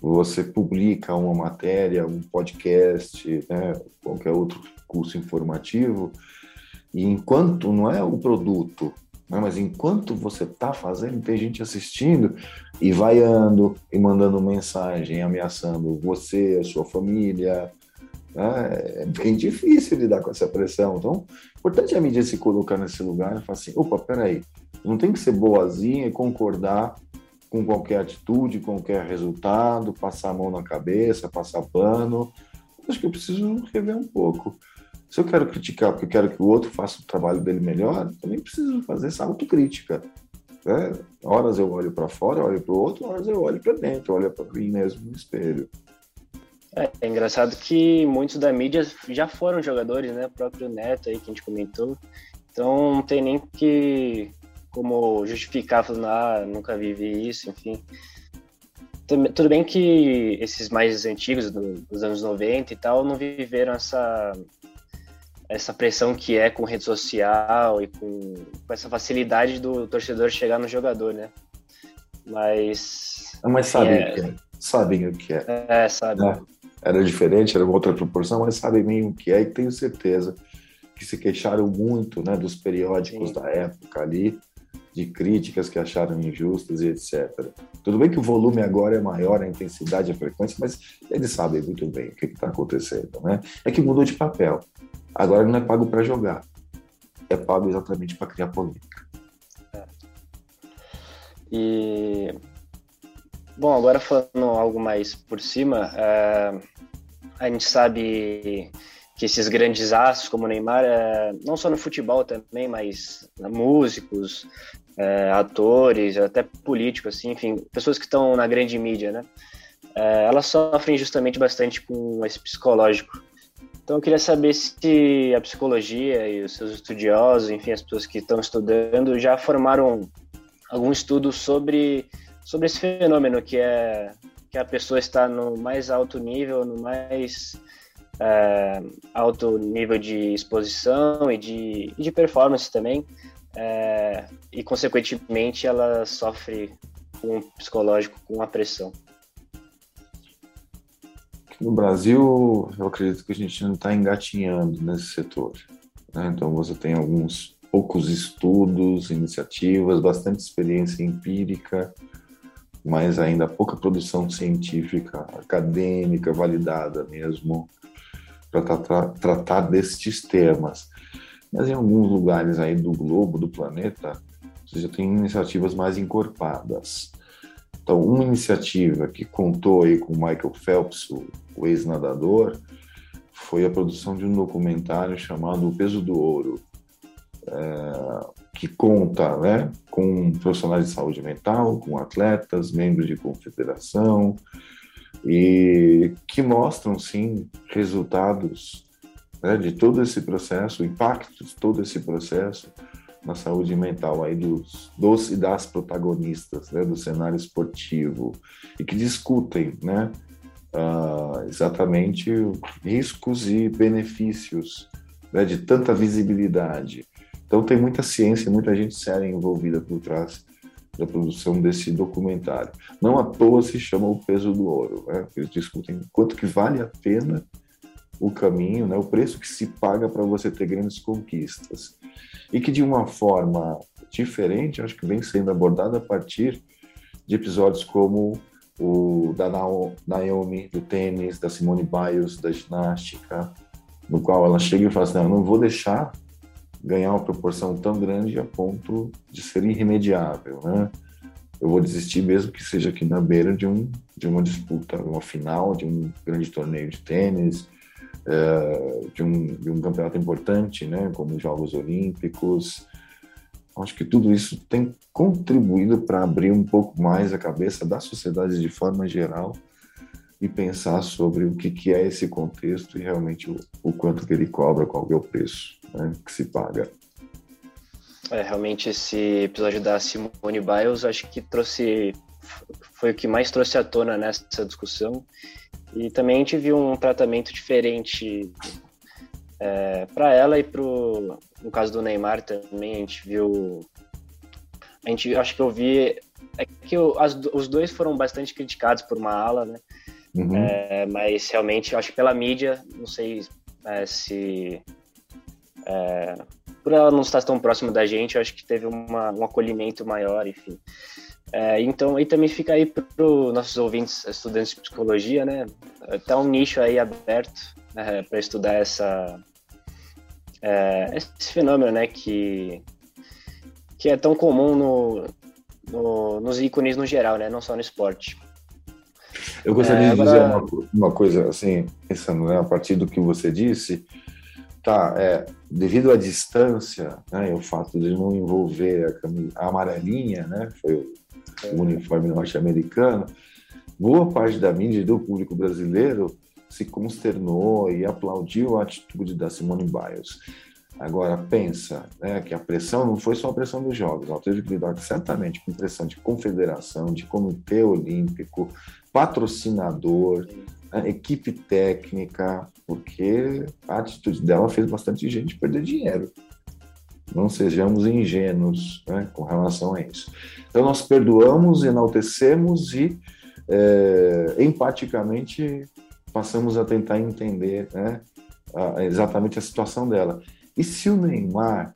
você publica uma matéria, um podcast, né? qualquer outro curso informativo, e enquanto não é o produto, né? Mas enquanto você está fazendo, tem gente assistindo e vaiando e mandando mensagem, ameaçando você, a sua família. Né? É bem difícil lidar com essa pressão. Então, importante a mídia se colocar nesse lugar e falar assim: opa, peraí, não tem que ser boazinha e concordar com qualquer atitude, qualquer resultado, passar a mão na cabeça, passar pano. Acho que eu preciso rever um pouco. Se eu quero criticar porque eu quero que o outro faça o trabalho dele melhor, também preciso fazer essa autocrítica. Né? Horas eu olho para fora, olho para o outro, horas eu olho para dentro, olho para mim mesmo no espelho. É, é, engraçado que muitos da mídia já foram jogadores, né? O próprio Neto aí que a gente comentou. Então não tem nem que como justificar falando, ah, nunca vivi isso, enfim. Tudo bem que esses mais antigos, dos anos 90 e tal, não viveram essa essa pressão que é com rede social e com, com essa facilidade do torcedor chegar no jogador, né? Mas. Mas sabem é, o que é. Sabem o que é. É, sabe. É. Era diferente, era outra proporção, mas sabem bem o que é e tenho certeza que se queixaram muito né, dos periódicos Sim. da época ali, de críticas que acharam injustas e etc. Tudo bem que o volume agora é maior, a intensidade, a frequência, mas eles sabem muito bem o que está acontecendo, né? É que mudou de papel. Agora não é pago para jogar, é pago exatamente para criar polêmica. É. E bom, agora falando algo mais por cima, é... a gente sabe que esses grandes astros como Neymar, é... não só no futebol também, mas músicos, é... atores, até políticos, assim, enfim, pessoas que estão na grande mídia, né? É... elas sofrem justamente bastante com esse psicológico então eu queria saber se a psicologia e os seus estudiosos, enfim, as pessoas que estão estudando, já formaram algum estudo sobre, sobre esse fenômeno que é que a pessoa está no mais alto nível, no mais é, alto nível de exposição e de, de performance também, é, e consequentemente ela sofre com o psicológico, com a pressão. No Brasil, eu acredito que a gente não está engatinhando nesse setor. Né? Então, você tem alguns poucos estudos, iniciativas, bastante experiência empírica, mas ainda pouca produção científica, acadêmica, validada mesmo, para tra tratar destes temas. Mas em alguns lugares aí do globo, do planeta, você já tem iniciativas mais encorpadas. Então, uma iniciativa que contou aí com o Michael Phelps, o, o ex-nadador, foi a produção de um documentário chamado O Peso do Ouro, é, que conta né, com profissionais de saúde mental, com atletas, membros de confederação, e que mostram, sim, resultados né, de todo esse processo, o impacto de todo esse processo na saúde mental aí dos, dos e das protagonistas né, do cenário esportivo e que discutem né, uh, exatamente riscos e benefícios né, de tanta visibilidade. Então tem muita ciência, muita gente séria envolvida por trás da produção desse documentário. Não à toa se chama O Peso do Ouro. Né? Eles discutem quanto que vale a pena o caminho, né? o preço que se paga para você ter grandes conquistas. E que de uma forma diferente, acho que vem sendo abordada a partir de episódios como o da Naomi, do tênis, da Simone Biles, da ginástica, no qual ela chega e fala assim, não, não vou deixar ganhar uma proporção tão grande a ponto de ser irremediável, né? Eu vou desistir mesmo que seja aqui na beira de, um, de uma disputa, uma final de um grande torneio de tênis, é, de, um, de um campeonato importante, né? Como os Jogos Olímpicos. Acho que tudo isso tem contribuído para abrir um pouco mais a cabeça da sociedade de forma geral e pensar sobre o que, que é esse contexto e realmente o, o quanto que ele cobra, qual é o preço né, que se paga. É, realmente esse episódio da Simone Biles acho que trouxe foi o que mais trouxe à tona nessa discussão e também a gente viu um tratamento diferente é, para ela e pro no caso do Neymar também a gente viu a gente acho que eu vi é que o, as, os dois foram bastante criticados por uma ala né uhum. é, mas realmente acho que pela mídia não sei é, se é, por ela não estar tão próxima da gente, eu acho que teve uma, um acolhimento maior, enfim. É, então, e também fica aí para os nossos ouvintes, estudantes de psicologia, né? Tá um nicho aí aberto né, para estudar essa, é, esse fenômeno, né? Que, que é tão comum no, no, nos ícones no geral, né? Não só no esporte. Eu gostaria é, de dizer uma, uma coisa, assim, pensando né, a partir do que você disse, Tá, é, devido à distância, né, e o fato de não envolver a, a amarelinha, né, foi o, uniforme norte-americano, boa parte da mídia e do público brasileiro se consternou e aplaudiu a atitude da Simone Biles. Agora, pensa né, que a pressão não foi só a pressão dos jogos, ela teve que lidar certamente com pressão de confederação, de comitê olímpico, patrocinador, né, equipe técnica, porque a atitude dela fez bastante gente perder dinheiro. Não sejamos ingênuos né, com relação a isso. Então, nós perdoamos, enaltecemos e é, empaticamente passamos a tentar entender né, a, exatamente a situação dela. E se o Neymar,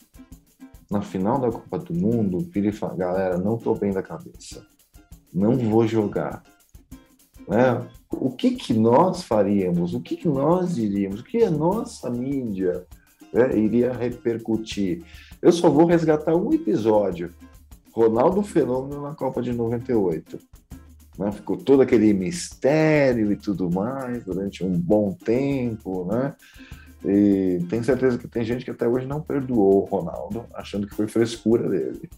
na final da Copa do Mundo, vira e fala: galera, não estou bem da cabeça, não vou jogar. Né? o que, que nós faríamos, o que, que nós diríamos, o que a nossa mídia né, iria repercutir. Eu só vou resgatar um episódio, Ronaldo Fenômeno na Copa de 98. Né? Ficou todo aquele mistério e tudo mais durante um bom tempo, né? E tenho certeza que tem gente que até hoje não perdoou o Ronaldo, achando que foi frescura dele.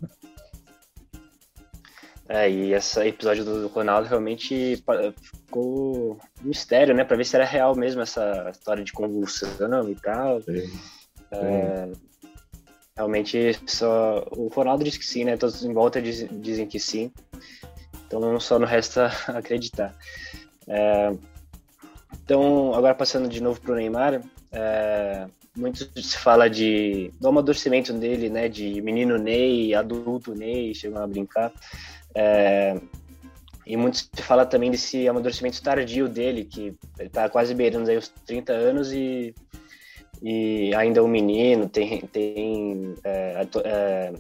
É, e esse episódio do Ronaldo realmente ficou um mistério, né? Pra ver se era real mesmo essa história de convulsão e tal. Sim. É, realmente só. O Ronaldo diz que sim, né? Todos em volta diz, dizem que sim. Então só não resta <laughs> acreditar. É, então, agora passando de novo pro Neymar, é, muito se fala de do amadurecimento dele, né? De menino Ney, adulto Ney, chegam a brincar. É, e muito se fala também desse amadurecimento tardio dele, que ele está quase beirando aí os 30 anos e, e ainda é um menino, tem, tem, é, é,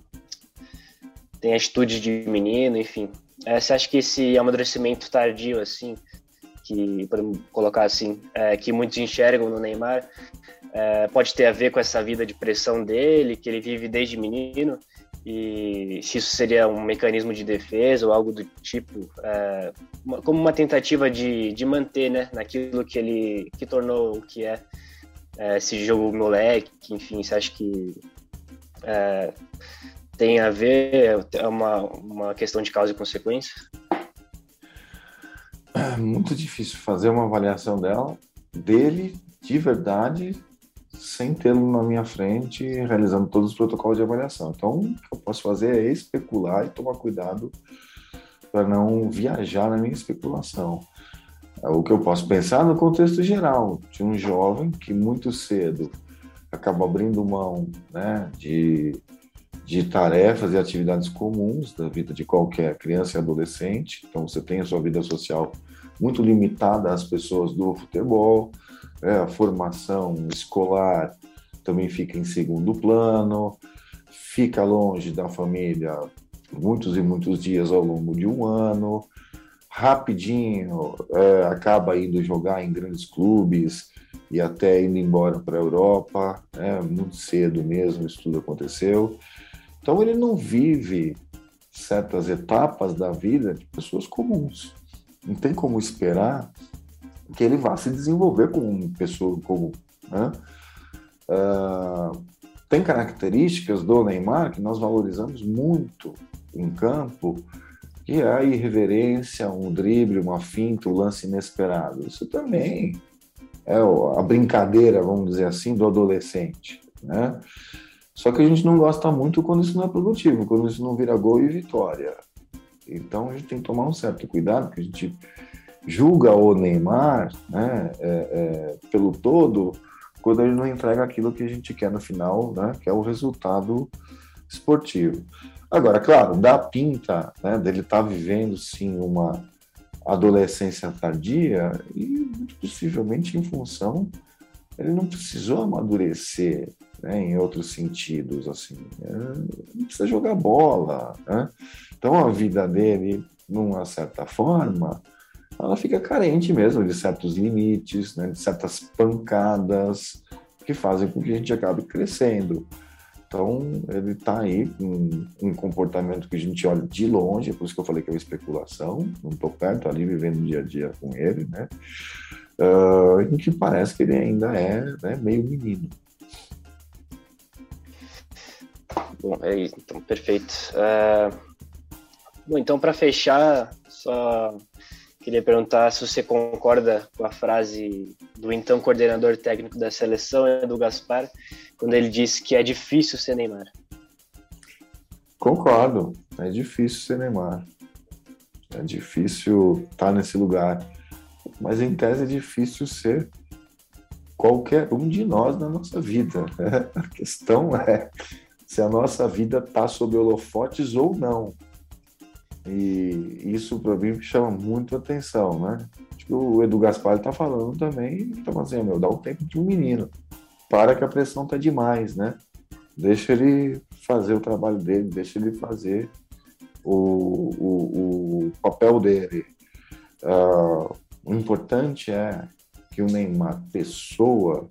tem atitude de menino, enfim. É, você acha que esse amadurecimento tardio, assim, que podemos colocar assim, é, que muitos enxergam no Neymar, é, pode ter a ver com essa vida de pressão dele, que ele vive desde menino, e se isso seria um mecanismo de defesa ou algo do tipo, é, como uma tentativa de, de manter, né, naquilo que ele que tornou o que é. É, esse jogo moleque, enfim, você acha que é, tem a ver, é uma, uma questão de causa e consequência? É muito difícil fazer uma avaliação dela, dele, de verdade, sem tê-lo na minha frente, realizando todos os protocolos de avaliação. Então, o que eu posso fazer é especular e tomar cuidado para não viajar na minha especulação. O que eu posso pensar no contexto geral de um jovem que muito cedo acaba abrindo mão né, de, de tarefas e atividades comuns da vida de qualquer criança e adolescente. Então, você tem a sua vida social muito limitada às pessoas do futebol, né, a formação escolar também fica em segundo plano, fica longe da família muitos e muitos dias ao longo de um ano, rapidinho é, acaba indo jogar em grandes clubes e até indo embora para a Europa, é, muito cedo mesmo isso tudo aconteceu. Então ele não vive certas etapas da vida de pessoas comuns. Não tem como esperar que ele vá se desenvolver como uma pessoa comum. Né? Uh, tem características do Neymar que nós valorizamos muito em campo, é a irreverência, um drible, uma finta, um lance inesperado. Isso também é a brincadeira, vamos dizer assim, do adolescente, né? Só que a gente não gosta muito quando isso não é produtivo, quando isso não vira gol e vitória. Então a gente tem que tomar um certo cuidado, porque a gente julga o Neymar né, é, é, pelo todo quando ele não entrega aquilo que a gente quer no final, né, que é o resultado esportivo. Agora, claro, dá pinta né, dele estar tá vivendo sim uma adolescência tardia e muito possivelmente em função ele não precisou amadurecer né, em outros sentidos assim é, não precisa jogar bola né? então a vida dele numa certa forma ela fica carente mesmo de certos limites né, de certas pancadas que fazem com que a gente acabe crescendo então, ele está aí com um comportamento que a gente olha de longe, é por isso que eu falei que é uma especulação, não estou perto ali vivendo dia a dia com ele, né? Uh, e que parece que ele ainda é né, meio menino. Bom, é isso, então, perfeito. Uh, bom, então, para fechar, só queria perguntar se você concorda com a frase do então coordenador técnico da seleção, Edu Gaspar, quando ele disse que é difícil ser Neymar. Concordo, é difícil ser Neymar. É difícil estar nesse lugar. Mas em tese é difícil ser qualquer um de nós na nossa vida. <laughs> A questão é se a nossa vida está sob holofotes ou não. E isso para mim me chama muito atenção, né? O Edu Gaspar está falando também, está falando assim, meu, dá o tempo de um menino para que a pressão tá demais, né? Deixa ele fazer o trabalho dele, deixa ele fazer o, o, o papel dele. Uh, o importante é que o Neymar pessoa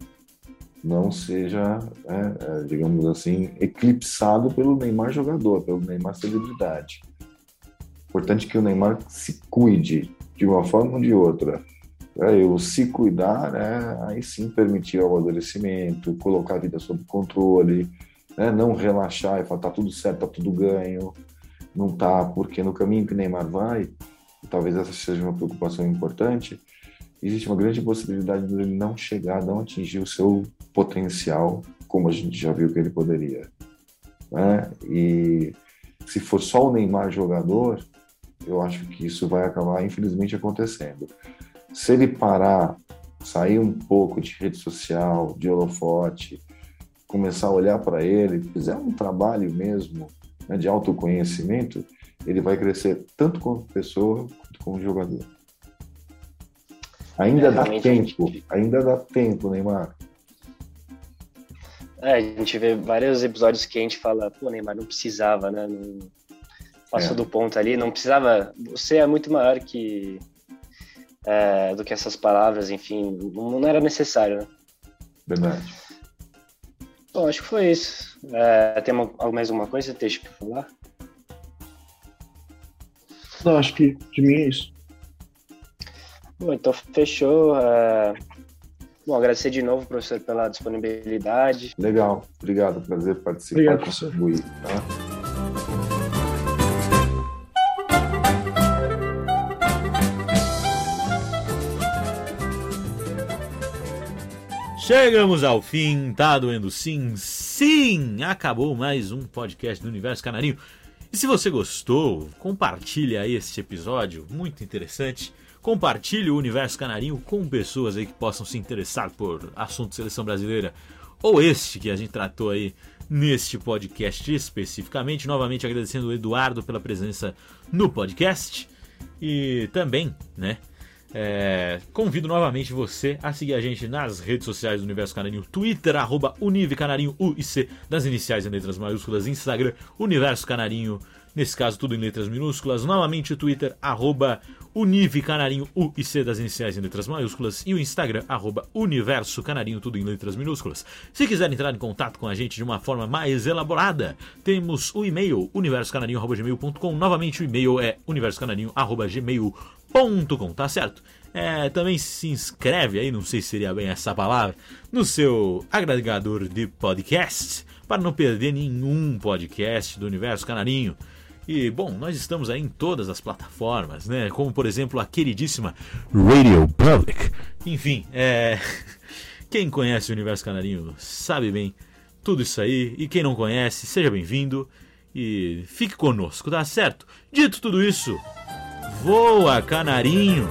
não seja, né, é, digamos assim, eclipsado pelo Neymar jogador, pelo Neymar celebridade. Importante que o Neymar se cuide de uma forma ou de outra é, eu se cuidar, né, aí sim permitir o amadurecimento, colocar a vida sob controle, né, não relaxar e falar tá tudo certo, tá tudo ganho, não tá, porque no caminho que Neymar vai, talvez essa seja uma preocupação importante, existe uma grande possibilidade de ele não chegar, não atingir o seu potencial, como a gente já viu que ele poderia. Né? E se for só o Neymar jogador, eu acho que isso vai acabar, infelizmente, acontecendo se ele parar, sair um pouco de rede social, de holofote, começar a olhar para ele, fizer um trabalho mesmo né, de autoconhecimento, ele vai crescer tanto como pessoa quanto como jogador. Ainda é, dá tempo, gente... ainda dá tempo, Neymar. É, a gente vê vários episódios que a gente fala, pô, Neymar não precisava, né? Não... Passou é. do ponto ali, não precisava. Você é muito maior que, é, do que essas palavras, enfim, não era necessário, né? Verdade. Bom, acho que foi isso. É, tem uma, mais alguma coisa, Teixe, para falar? Não, acho que de mim é isso. Bom, então fechou. É... Bom, agradecer de novo, professor, pela disponibilidade. Legal, obrigado, prazer participar Obrigado, e professor. contribuir. Tá? Chegamos ao fim, tá doendo sim, sim! Acabou mais um podcast do Universo Canarinho. E se você gostou, compartilhe aí este episódio, muito interessante. Compartilhe o Universo Canarinho com pessoas aí que possam se interessar por assunto seleção brasileira. Ou este que a gente tratou aí neste podcast especificamente. Novamente agradecendo o Eduardo pela presença no podcast. E também, né, é, convido novamente você a seguir a gente nas redes sociais do Universo Canarinho, Twitter, arroba Univecanarinho, UIC, das iniciais em letras maiúsculas, Instagram, Universo Canarinho, nesse caso tudo em letras minúsculas, novamente Twitter, arroba Univecanarinho, UIC, das iniciais em letras maiúsculas, e o Instagram, arroba Universo Canarinho, tudo em letras minúsculas. Se quiser entrar em contato com a gente de uma forma mais elaborada, temos o e-mail, universocanarinho.gmail.com, novamente o e-mail é universocanarinho.gmail.com com, tá certo? É, também se inscreve aí, não sei se seria bem essa palavra, no seu agregador de podcast para não perder nenhum podcast do Universo Canarinho. E bom, nós estamos aí em todas as plataformas, né? Como por exemplo a queridíssima Radio Public. Enfim, é. <laughs> Quem conhece o Universo Canarinho sabe bem tudo isso aí. E quem não conhece, seja bem-vindo e fique conosco, tá certo? Dito tudo isso, Voa, canarinho!